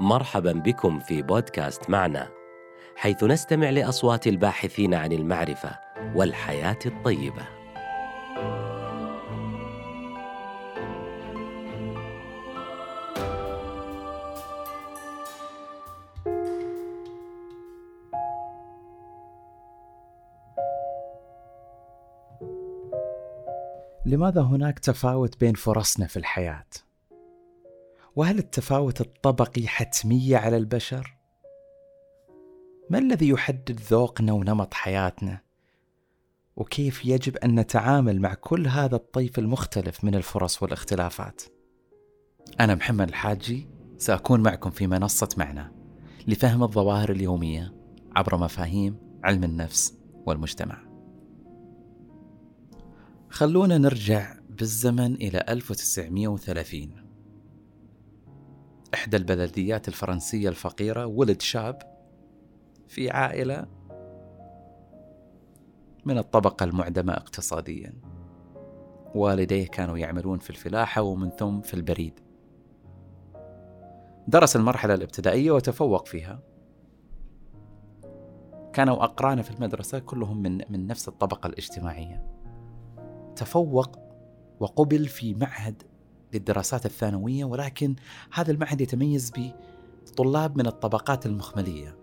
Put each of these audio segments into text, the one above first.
مرحبا بكم في بودكاست معنا حيث نستمع لأصوات الباحثين عن المعرفة والحياة الطيبة. لماذا هناك تفاوت بين فرصنا في الحياة؟ وهل التفاوت الطبقي حتمية على البشر؟ ما الذي يحدد ذوقنا ونمط حياتنا؟ وكيف يجب أن نتعامل مع كل هذا الطيف المختلف من الفرص والاختلافات؟ أنا محمد الحاجي سأكون معكم في منصة معنا لفهم الظواهر اليومية عبر مفاهيم علم النفس والمجتمع. خلونا نرجع بالزمن إلى 1930 إحدى البلديات الفرنسية الفقيرة ولد شاب في عائلة من الطبقة المعدمة اقتصاديا. والديه كانوا يعملون في الفلاحة ومن ثم في البريد. درس المرحلة الابتدائية وتفوق فيها. كانوا أقرانه في المدرسة كلهم من من نفس الطبقة الاجتماعية. تفوق وقبل في معهد للدراسات الثانوية ولكن هذا المعهد يتميز بطلاب من الطبقات المخملية.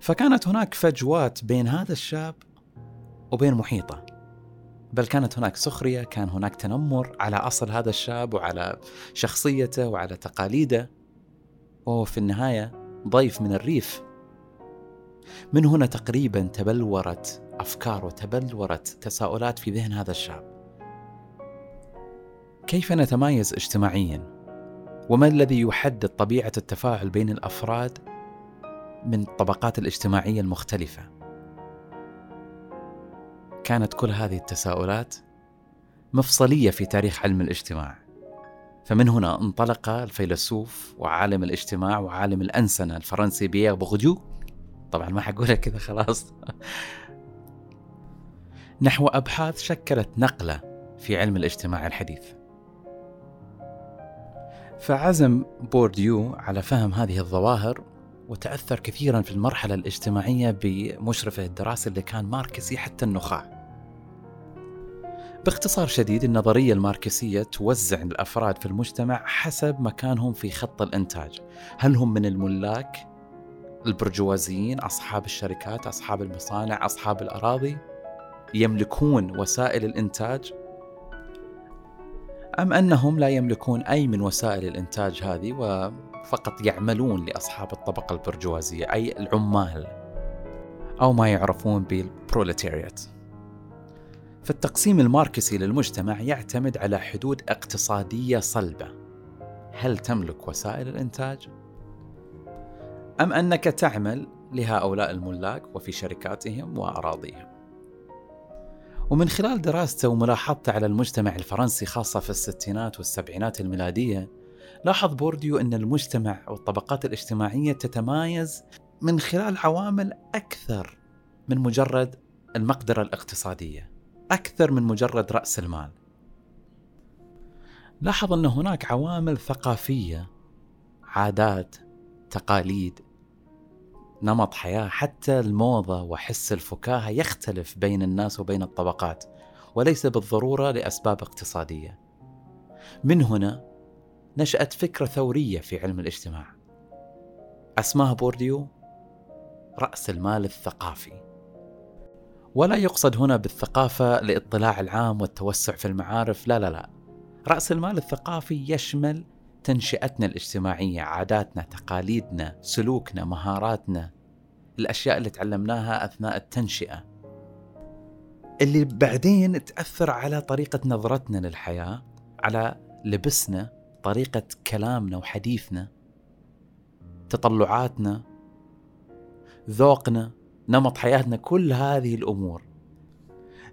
فكانت هناك فجوات بين هذا الشاب وبين محيطه. بل كانت هناك سخرية كان هناك تنمر على أصل هذا الشاب وعلى شخصيته وعلى تقاليده. وهو في النهاية ضيف من الريف. من هنا تقريبا تبلورت أفكار وتبلورت تساؤلات في ذهن هذا الشاب. كيف نتمايز اجتماعيا؟ وما الذي يحدد طبيعة التفاعل بين الأفراد من الطبقات الاجتماعية المختلفة؟ كانت كل هذه التساؤلات مفصلية في تاريخ علم الاجتماع. فمن هنا انطلق الفيلسوف وعالم الاجتماع وعالم الأنسنة الفرنسي بيير بورديو. طبعا ما حقولها كذا خلاص. نحو أبحاث شكلت نقلة في علم الاجتماع الحديث. فعزم بورديو على فهم هذه الظواهر وتأثر كثيرا في المرحلة الاجتماعية بمشرفه الدراسي اللي كان ماركسي حتى النخاع. باختصار شديد النظرية الماركسية توزع الأفراد في المجتمع حسب مكانهم في خط الإنتاج. هل هم من الملاك البرجوازيين أصحاب الشركات أصحاب المصانع أصحاب الأراضي؟ يملكون وسائل الإنتاج؟ أم أنهم لا يملكون أي من وسائل الإنتاج هذه وفقط يعملون لأصحاب الطبقة البرجوازية أي العمال أو ما يعرفون بالبروليتاريا. فالتقسيم الماركسي للمجتمع يعتمد على حدود اقتصادية صلبة. هل تملك وسائل الإنتاج؟ أم أنك تعمل لهؤلاء الملاك وفي شركاتهم وأراضيهم؟ ومن خلال دراسته وملاحظته على المجتمع الفرنسي خاصة في الستينات والسبعينات الميلادية لاحظ بورديو أن المجتمع والطبقات الاجتماعية تتمايز من خلال عوامل أكثر من مجرد المقدرة الاقتصادية أكثر من مجرد رأس المال. لاحظ أن هناك عوامل ثقافية عادات تقاليد نمط حياة حتى الموضة وحس الفكاهة يختلف بين الناس وبين الطبقات وليس بالضرورة لأسباب اقتصادية. من هنا نشأت فكرة ثورية في علم الاجتماع. أسماها بورديو رأس المال الثقافي. ولا يقصد هنا بالثقافة الاطلاع العام والتوسع في المعارف لا لا لا. رأس المال الثقافي يشمل تنشئتنا الاجتماعية عاداتنا تقاليدنا سلوكنا مهاراتنا الأشياء اللي تعلمناها أثناء التنشئة. اللي بعدين تأثر على طريقة نظرتنا للحياة على لبسنا طريقة كلامنا وحديثنا تطلعاتنا ذوقنا نمط حياتنا كل هذه الأمور.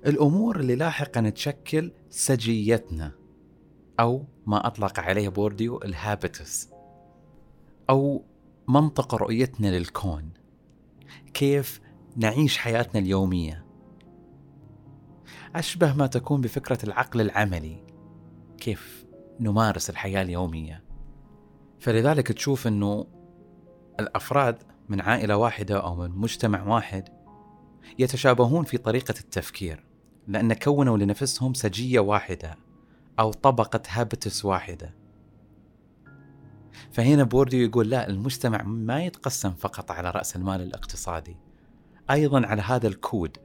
الأمور اللي لاحقا تشكل سجيتنا. أو ما أطلق عليه بورديو ال habitus أو منطق رؤيتنا للكون كيف نعيش حياتنا اليومية. أشبه ما تكون بفكرة العقل العملي كيف نمارس الحياة اليومية. فلذلك تشوف أنه الأفراد من عائلة واحدة أو من مجتمع واحد يتشابهون في طريقة التفكير لأن كونوا لنفسهم سجية واحدة. أو طبقة habitus واحدة. فهنا بورديو يقول لا المجتمع ما يتقسم فقط على رأس المال الاقتصادي أيضا على هذا الكود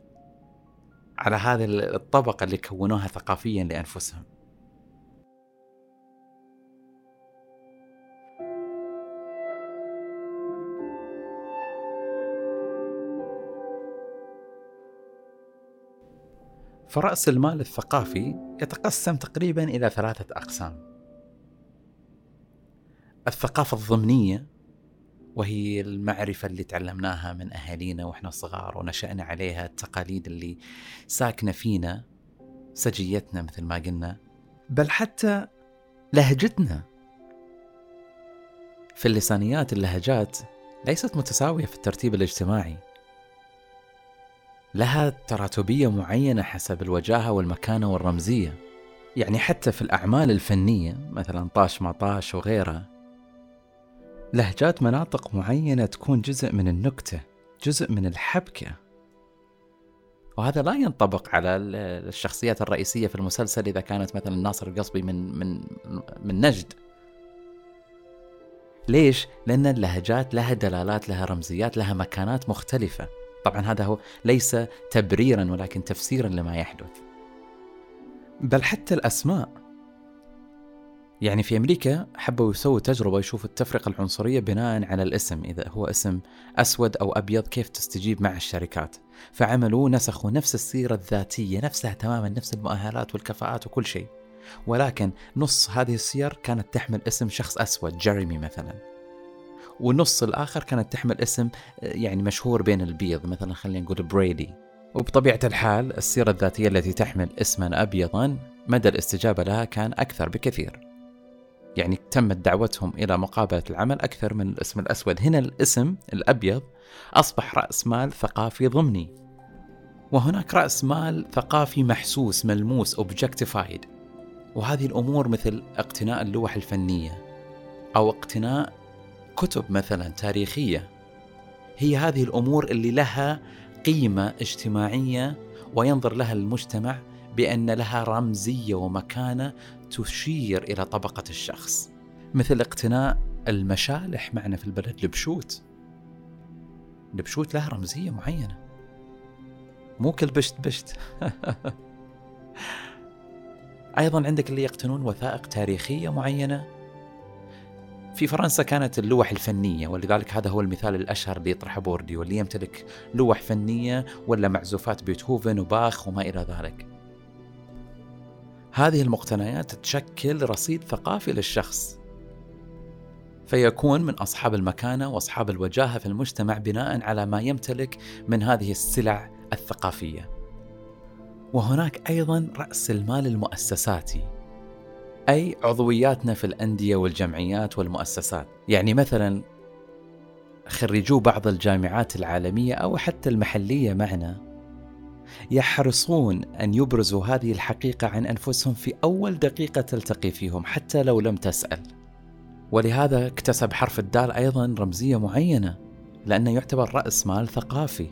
على هذه الطبقة اللي كونوها ثقافيا لأنفسهم. فرأس المال الثقافي يتقسم تقريبا إلى ثلاثة أقسام. الثقافة الضمنية وهي المعرفة اللي تعلمناها من أهالينا وإحنا صغار ونشأنا عليها التقاليد اللي ساكنة فينا سجيتنا مثل ما قلنا بل حتى لهجتنا في اللسانيات اللهجات ليست متساوية في الترتيب الاجتماعي لها تراتبية معينة حسب الوجاهة والمكانة والرمزية. يعني حتى في الأعمال الفنية مثلا طاش ما طاش وغيرها لهجات مناطق معينة تكون جزء من النكتة جزء من الحبكة. وهذا لا ينطبق على الشخصيات الرئيسية في المسلسل إذا كانت مثلا ناصر القصبي من من من نجد. ليش؟ لأن اللهجات لها دلالات لها رمزيات لها مكانات مختلفة. طبعا هذا هو ليس تبريرا ولكن تفسيرا لما يحدث. بل حتى الأسماء. يعني في أمريكا حبوا يسووا تجربة يشوفوا التفرقة العنصرية بناء على الاسم إذا هو اسم أسود أو أبيض كيف تستجيب مع الشركات. فعملوا نسخوا نفس السيرة الذاتية نفسها تماما نفس المؤهلات والكفاءات وكل شيء. ولكن نص هذه السير كانت تحمل اسم شخص أسود جيريمي مثلا. والنص الآخر كانت تحمل اسم يعني مشهور بين البيض مثلا خلينا نقول بريدي. وبطبيعة الحال السيرة الذاتية التي تحمل اسما أبيضا مدى الاستجابة لها كان أكثر بكثير. يعني تمت دعوتهم إلى مقابلة العمل أكثر من الاسم الأسود. هنا الاسم الأبيض أصبح رأس مال ثقافي ضمني. وهناك رأس مال ثقافي محسوس ملموس objectified. وهذه الأمور مثل اقتناء اللوح الفنية أو اقتناء كتب مثلا تاريخية. هي هذه الأمور اللي لها قيمة اجتماعية وينظر لها المجتمع بأن لها رمزية ومكانة تشير إلى طبقة الشخص. مثل اقتناء المشالح معنا في البلد البشوت البشوت لها رمزية معينة. مو كل بشت بشت. أيضا عندك اللي يقتنون وثائق تاريخية معينة. في فرنسا كانت اللوح الفنية ولذلك هذا هو المثال الأشهر اللي يطرحه بوردي واللي يمتلك لوح فنية ولا معزوفات بيتهوفن وباخ وما إلى ذلك هذه المقتنيات تشكل رصيد ثقافي للشخص فيكون من أصحاب المكانة وأصحاب الوجاهة في المجتمع بناء على ما يمتلك من هذه السلع الثقافية. وهناك أيضا رأس المال المؤسساتي أي عضوياتنا في الأندية والجمعيات والمؤسسات، يعني مثلا خريجو بعض الجامعات العالمية أو حتى المحلية معنا يحرصون أن يبرزوا هذه الحقيقة عن أنفسهم في أول دقيقة تلتقي فيهم حتى لو لم تسأل. ولهذا اكتسب حرف الدال أيضا رمزية معينة لأنه يعتبر رأس مال ثقافي.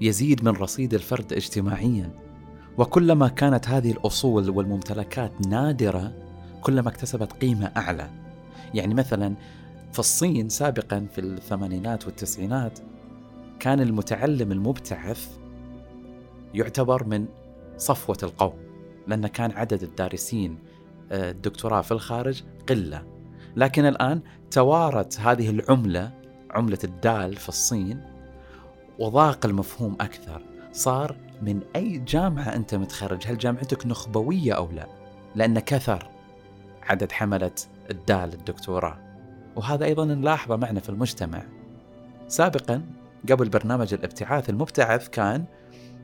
يزيد من رصيد الفرد اجتماعيا. وكلما كانت هذه الأصول والممتلكات نادرة كلما اكتسبت قيمة أعلى. يعني مثلا في الصين سابقا في الثمانينات والتسعينات كان المتعلم المبتعث يعتبر من صفوة القوم لأن كان عدد الدارسين آه، الدكتوراه في الخارج قلة لكن الآن توارت هذه العملة عملة الدال في الصين وضاق المفهوم أكثر صار من أي جامعة أنت متخرج؟ هل جامعتك نخبوية أو لا؟ لأن كثر عدد حملة الدال الدكتوراه. وهذا أيضا نلاحظه معنا في المجتمع. سابقا قبل برنامج الابتعاث المبتعث كان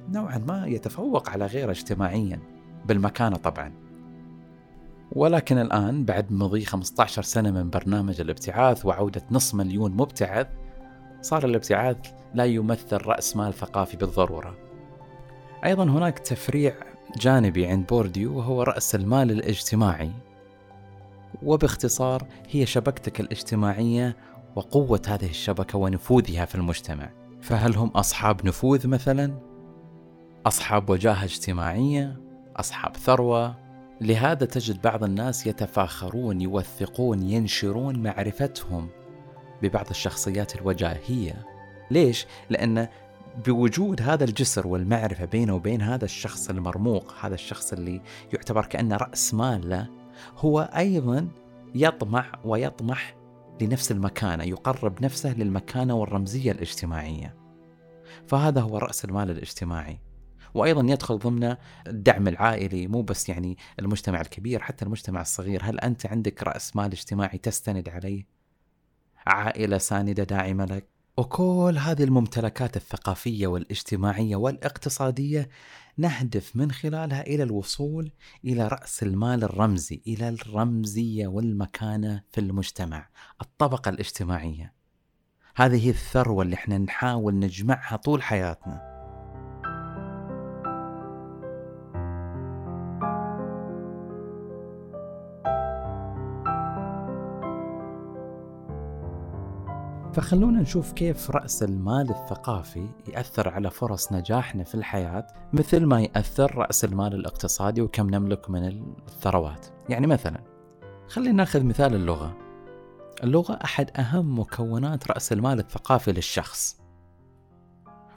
نوعا ما يتفوق على غيره اجتماعيا بالمكانة طبعا. ولكن الآن بعد مضي 15 سنة من برنامج الابتعاث وعودة نصف مليون مبتعث صار الابتعاث لا يمثل رأس مال ثقافي بالضرورة. أيضا هناك تفريع جانبي عند بورديو وهو رأس المال الاجتماعي وباختصار هي شبكتك الاجتماعية وقوة هذه الشبكة ونفوذها في المجتمع فهل هم أصحاب نفوذ مثلا؟ أصحاب وجاهة اجتماعية؟ أصحاب ثروة؟ لهذا تجد بعض الناس يتفاخرون يوثقون ينشرون معرفتهم ببعض الشخصيات الوجاهية ليش؟ لأن بوجود هذا الجسر والمعرفة بينه وبين هذا الشخص المرموق هذا الشخص اللي يعتبر كأنه رأس مال له هو أيضا يطمع ويطمح لنفس المكانة يقرب نفسه للمكانة والرمزية الاجتماعية. فهذا هو رأس المال الاجتماعي. وأيضا يدخل ضمن الدعم العائلي مو بس يعني المجتمع الكبير حتى المجتمع الصغير. هل أنت عندك رأس مال اجتماعي تستند عليه؟ عائلة ساندة داعمة لك؟ وكل هذه الممتلكات الثقافية والاجتماعية والاقتصادية نهدف من خلالها إلى الوصول إلى رأس المال الرمزي إلى الرمزية والمكانة في المجتمع الطبقة الاجتماعية. هذه الثروة اللي إحنا نحاول نجمعها طول حياتنا. فخلونا نشوف كيف رأس المال الثقافي يأثر على فرص نجاحنا في الحياة مثل ما يأثر رأس المال الاقتصادي وكم نملك من الثروات. يعني مثلا خلينا نأخذ مثال اللغة. اللغة أحد أهم مكونات رأس المال الثقافي للشخص.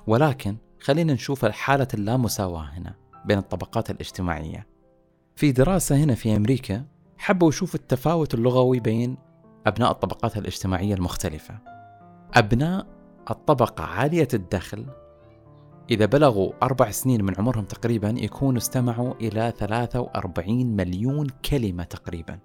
ولكن خلينا نشوف حالة اللامساواة هنا بين الطبقات الاجتماعية. في دراسة هنا في أمريكا حبوا يشوفوا التفاوت اللغوي بين أبناء الطبقات الاجتماعية المختلفة. أبناء الطبقة عالية الدخل إذا بلغوا أربع سنين من عمرهم تقريبا يكونوا استمعوا إلى 43 مليون كلمة تقريبا.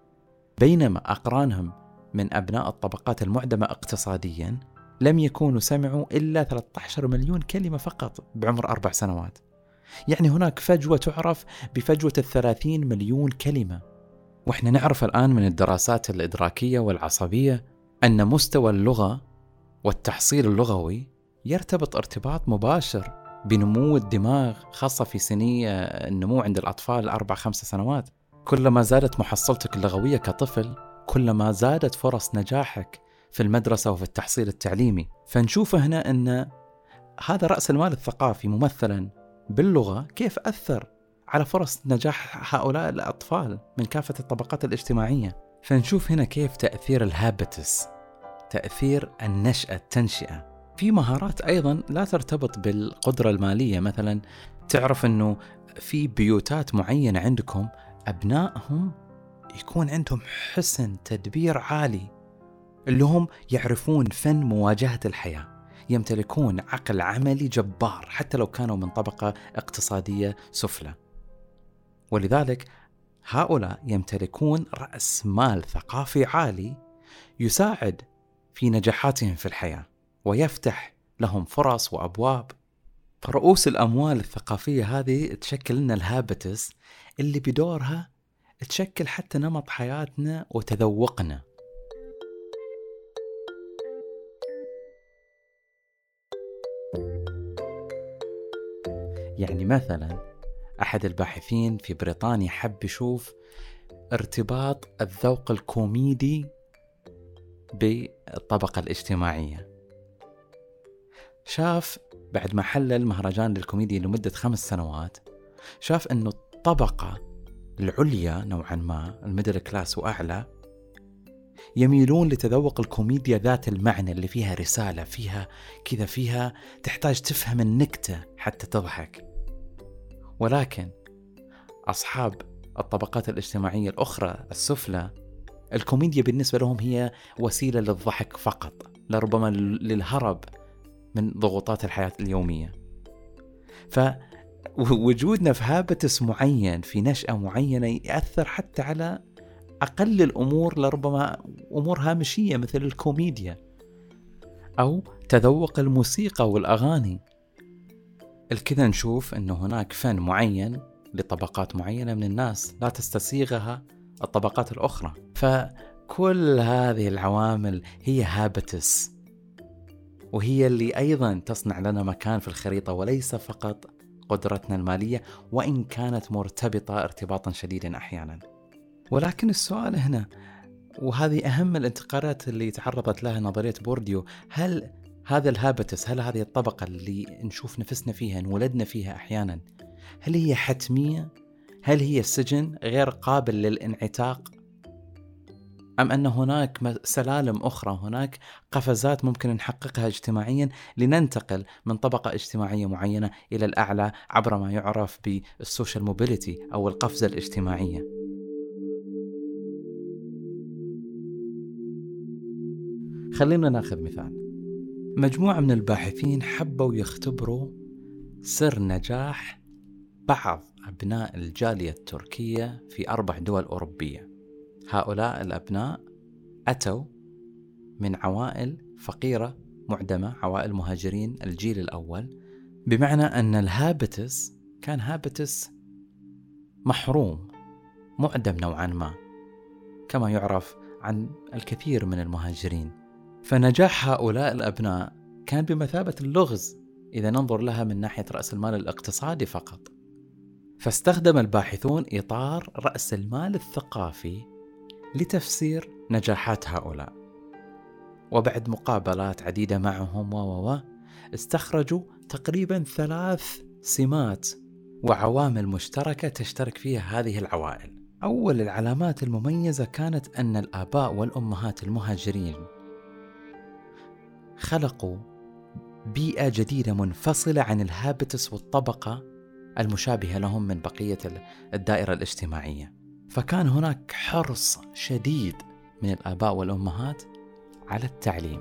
بينما أقرانهم من أبناء الطبقات المعدمة اقتصاديا لم يكونوا سمعوا إلا 13 مليون كلمة فقط بعمر أربع سنوات. يعني هناك فجوة تعرف بفجوة الثلاثين مليون كلمة. وإحنا نعرف الآن من الدراسات الإدراكية والعصبية أن مستوى اللغة والتحصيل اللغوي يرتبط ارتباط مباشر بنمو الدماغ خاصة في سني النمو عند الأطفال أربع خمس سنوات. كلما زادت محصلتك اللغوية كطفل كلما زادت فرص نجاحك في المدرسة وفي التحصيل التعليمي. فنشوف هنا أن هذا رأس المال الثقافي ممثلا باللغة كيف أثر على فرص نجاح هؤلاء الأطفال من كافة الطبقات الاجتماعية. فنشوف هنا كيف تأثير الهابتس تأثير النشأة التنشئة. في مهارات أيضا لا ترتبط بالقدرة المالية. مثلا تعرف أنه في بيوتات معينة عندكم أبنائهم يكون عندهم حسن تدبير عالي اللي هم يعرفون فن مواجهة الحياة يمتلكون عقل عملي جبار حتى لو كانوا من طبقة اقتصادية سفلى. ولذلك هؤلاء يمتلكون رأس مال ثقافي عالي يساعد في نجاحاتهم في الحياة ويفتح لهم فرص وأبواب. فرؤوس الأموال الثقافية هذه تشكل لنا الهابتس اللي بدورها تشكل حتى نمط حياتنا وتذوقنا. يعني مثلا أحد الباحثين في بريطانيا حب يشوف ارتباط الذوق الكوميدي بالطبقة الاجتماعية. شاف بعد ما حلل مهرجان للكوميديا لمدة خمس سنوات شاف أنه الطبقة العليا نوعا ما ال middle class وأعلى يميلون لتذوق الكوميديا ذات المعنى اللي فيها رسالة فيها كذا فيها تحتاج تفهم النكتة حتى تضحك. ولكن أصحاب الطبقات الاجتماعية الأخرى السفلى الكوميديا بالنسبة لهم هي وسيلة للضحك فقط لربما للهرب من ضغوطات الحياة اليومية. فوجودنا في habitus معين في نشأة معينة يأثر حتى على أقل الأمور لربما أمور هامشية مثل الكوميديا أو تذوق الموسيقى والأغاني. الكذا نشوف أنه هناك فن معين لطبقات معينة من الناس لا تستسيغها الطبقات الأخرى فكل هذه العوامل هي habitus وهي اللي أيضا تصنع لنا مكان في الخريطة وليس فقط قدرتنا المالية وإن كانت مرتبطة ارتباطا شديدا أحيانا ولكن السؤال هنا وهذه أهم الانتقادات اللي تعرضت لها نظرية بورديو هل هذا ال habitus هل هذه الطبقة اللي نشوف نفسنا فيها انولدنا فيها أحيانا هل هي حتمية؟ هل هي سجن غير قابل للانعتاق؟ أم أن هناك سلالم أخرى هناك قفزات ممكن نحققها اجتماعيا لننتقل من طبقة اجتماعية معينة إلى الأعلى عبر ما يعرف بالسوشيال موبيليتي أو القفزة الاجتماعية خلينا ناخذ مثال مجموعة من الباحثين حبوا يختبروا سر نجاح بعض أبناء الجالية التركية في أربع دول أوروبية. هؤلاء الأبناء أتوا من عوائل فقيرة معدمة عوائل مهاجرين الجيل الأول بمعنى أن ال habitus كان habitus محروم معدم نوعا ما كما يعرف عن الكثير من المهاجرين. فنجاح هؤلاء الأبناء كان بمثابة اللغز إذا ننظر لها من ناحية رأس المال الاقتصادي فقط. فاستخدم الباحثون إطار رأس المال الثقافي لتفسير نجاحات هؤلاء وبعد مقابلات عديدة معهم و استخرجوا تقريبا ثلاث سمات وعوامل مشتركة تشترك فيها هذه العوائل. أول العلامات المميزة كانت أن الآباء والأمهات المهاجرين خلقوا بيئة جديدة منفصلة عن الهابتس والطبقة المشابهة لهم من بقية الدائرة الاجتماعية. فكان هناك حرص شديد من الآباء والأمهات على التعليم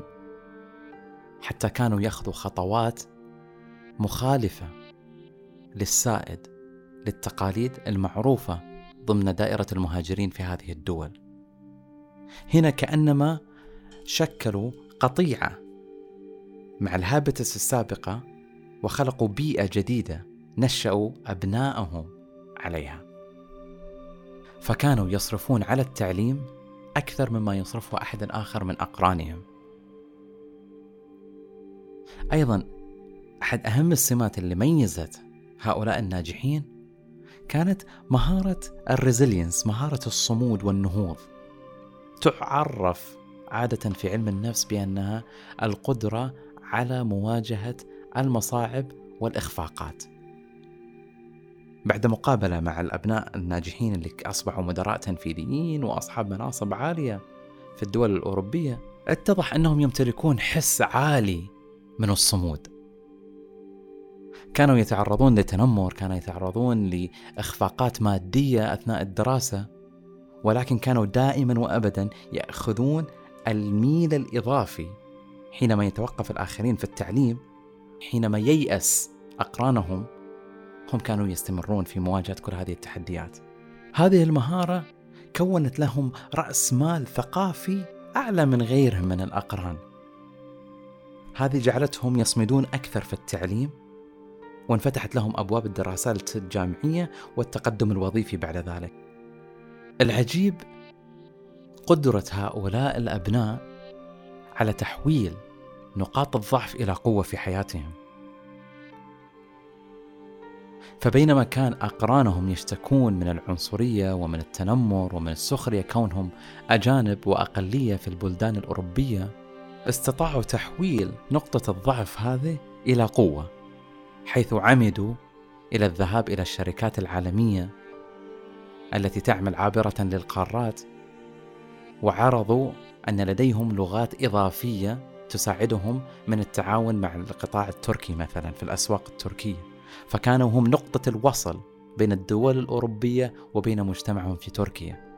حتى كانوا يأخذوا خطوات مخالفة للسائد للتقاليد المعروفة ضمن دائرة المهاجرين في هذه الدول. هنا كأنما شكلوا قطيعة مع الهابتس السابقة وخلقوا بيئة جديدة نشأوا أبنائهم عليها. فكانوا يصرفون على التعليم أكثر مما يصرفه أحد آخر من أقرانهم. أيضا أحد أهم السمات اللي ميزت هؤلاء الناجحين كانت مهارة الريزيلينس مهارة الصمود والنهوض تعرف عادة في علم النفس بأنها القدرة على مواجهة المصاعب والإخفاقات بعد مقابلة مع الأبناء الناجحين اللي أصبحوا مدراء تنفيذيين وأصحاب مناصب عالية في الدول الأوروبية اتضح أنهم يمتلكون حس عالي من الصمود. كانوا يتعرضون لتنمر كانوا يتعرضون لإخفاقات مادية أثناء الدراسة ولكن كانوا دائما وأبدا يأخذون الميل الإضافي حينما يتوقف الآخرين في التعليم حينما ييأس أقرانهم هم كانوا يستمرون في مواجهة كل هذه التحديات. هذه المهارة كونت لهم رأس مال ثقافي أعلى من غيرهم من الأقران. هذه جعلتهم يصمدون أكثر في التعليم وانفتحت لهم أبواب الدراسات الجامعية والتقدم الوظيفي بعد ذلك. العجيب قدرة هؤلاء الأبناء على تحويل نقاط الضعف إلى قوة في حياتهم. فبينما كان أقرانهم يشتكون من العنصرية ومن التنمر ومن السخرية كونهم أجانب وأقلية في البلدان الأوروبية استطاعوا تحويل نقطة الضعف هذه إلى قوة حيث عمدوا إلى الذهاب إلى الشركات العالمية التي تعمل عابرة للقارات وعرضوا أن لديهم لغات إضافية تساعدهم من التعاون مع القطاع التركي مثلا في الأسواق التركية. فكانوا هم نقطة الوصل بين الدول الأوروبية وبين مجتمعهم في تركيا.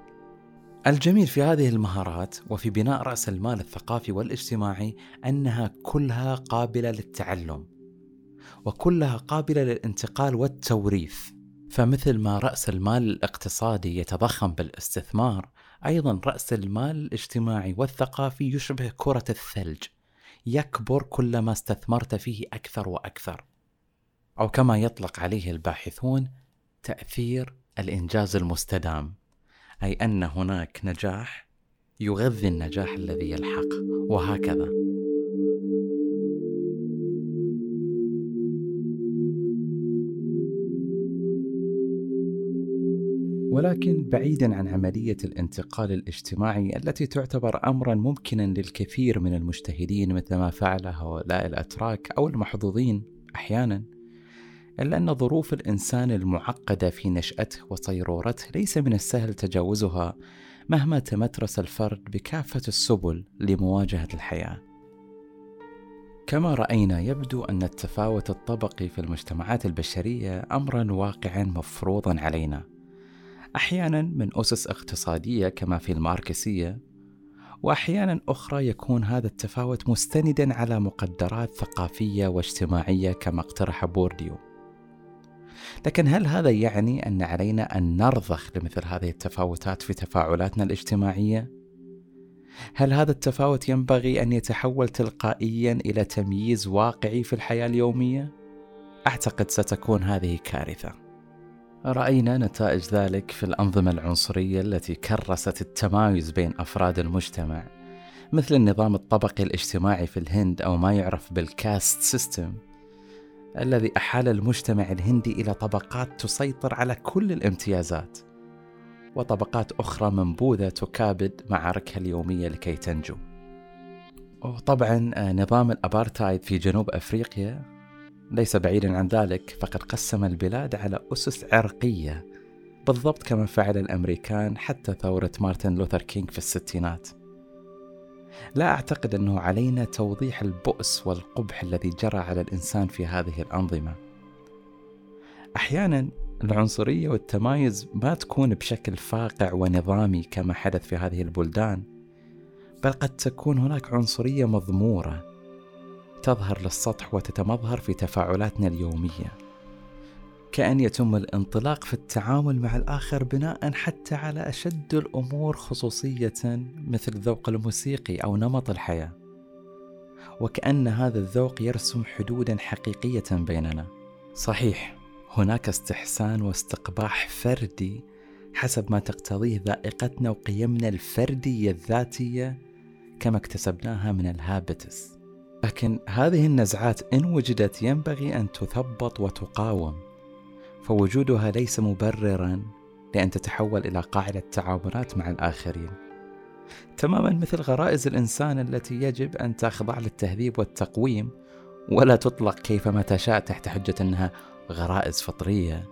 الجميل في هذه المهارات وفي بناء رأس المال الثقافي والاجتماعي أنها كلها قابلة للتعلم وكلها قابلة للانتقال والتوريث فمثل ما رأس المال الاقتصادي يتضخم بالاستثمار أيضا رأس المال الاجتماعي والثقافي يشبه كرة الثلج يكبر كلما استثمرت فيه أكثر وأكثر أو كما يطلق عليه الباحثون تأثير الإنجاز المستدام أي أن هناك نجاح يغذي النجاح الذي يلحق وهكذا. ولكن بعيدا عن عملية الانتقال الاجتماعي التي تعتبر أمرا ممكنا للكثير من المجتهدين مثل ما فعله هؤلاء الأتراك أو المحظوظين أحيانا. إلا أن ظروف الإنسان المعقدة في نشأته وصيرورته ليس من السهل تجاوزها مهما تمترس الفرد بكافة السبل لمواجهة الحياة. كما رأينا يبدو أن التفاوت الطبقي في المجتمعات البشرية أمرا واقعا مفروضا علينا. أحيانا من أسس اقتصادية كما في الماركسية، وأحيانا أخرى يكون هذا التفاوت مستندا على مقدرات ثقافية واجتماعية كما اقترح بورديو. لكن هل هذا يعني أن علينا أن نرضخ لمثل هذه التفاوتات في تفاعلاتنا الاجتماعية؟ هل هذا التفاوت ينبغي أن يتحول تلقائيا إلى تمييز واقعي في الحياة اليومية؟ أعتقد ستكون هذه كارثة. رأينا نتائج ذلك في الأنظمة العنصرية التي كرست التمايز بين أفراد المجتمع مثل النظام الطبقي الاجتماعي في الهند أو ما يعرف بال caste system الذي أحال المجتمع الهندي إلى طبقات تسيطر على كل الامتيازات وطبقات أخرى منبوذة تكابد معاركها اليومية لكي تنجو. وطبعا آه، نظام الأبارتايد في جنوب أفريقيا ليس بعيدا عن ذلك فقد قسم البلاد على أسس عرقية بالضبط كما فعل الأمريكان حتى ثورة مارتن لوثر كينغ في الستينات. لا أعتقد أنه علينا توضيح البؤس والقبح الذي جرى على الإنسان في هذه الأنظمة. أحيانا العنصرية والتمايز ما تكون بشكل فاقع ونظامي كما حدث في هذه البلدان بل قد تكون هناك عنصرية مضمورة تظهر للسطح وتتمظهر في تفاعلاتنا اليومية. كأن يتم الانطلاق في التعامل مع الآخر بناء حتى على أشد الأمور خصوصية مثل الذوق الموسيقي أو نمط الحياة. وكأن هذا الذوق يرسم حدودا حقيقية بيننا. صحيح هناك استحسان واستقباح فردي حسب ما تقتضيه ذائقتنا وقيمنا الفردية الذاتية كما اكتسبناها من الهابتس. لكن هذه النزعات إن وجدت ينبغي أن تثبط وتقاوم. فوجودها ليس مبررا لأن تتحول إلى قاعدة تعاملات مع الآخرين. تماما مثل غرائز الإنسان التي يجب أن تخضع للتهذيب والتقويم ولا تطلق كيفما تشاء تحت حجة أنها غرائز فطرية.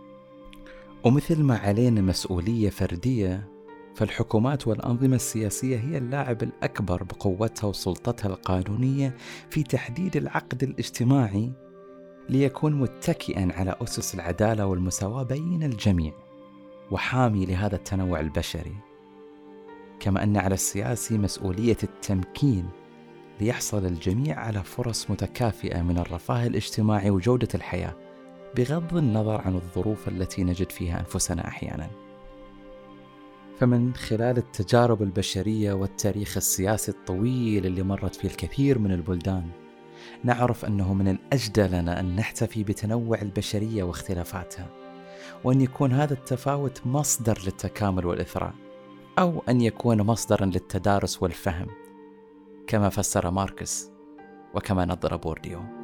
ومثل ما علينا مسؤولية فردية فالحكومات والأنظمة السياسية هي اللاعب الأكبر بقوتها وسلطتها القانونية في تحديد العقد الاجتماعي ليكون متكئا على أسس العدالة والمساواة بين الجميع وحامي لهذا التنوع البشري. كما أن على السياسي مسؤولية التمكين ليحصل الجميع على فرص متكافئة من الرفاه الاجتماعي وجودة الحياة بغض النظر عن الظروف التي نجد فيها أنفسنا أحيانا. فمن خلال التجارب البشرية والتاريخ السياسي الطويل اللي مرت فيه الكثير من البلدان نعرف أنه من الأجدى لنا أن نحتفي بتنوع البشرية واختلافاتها وأن يكون هذا التفاوت مصدر للتكامل والإثراء أو أن يكون مصدرا للتدارس والفهم كما فسر ماركس وكما نظر بورديو.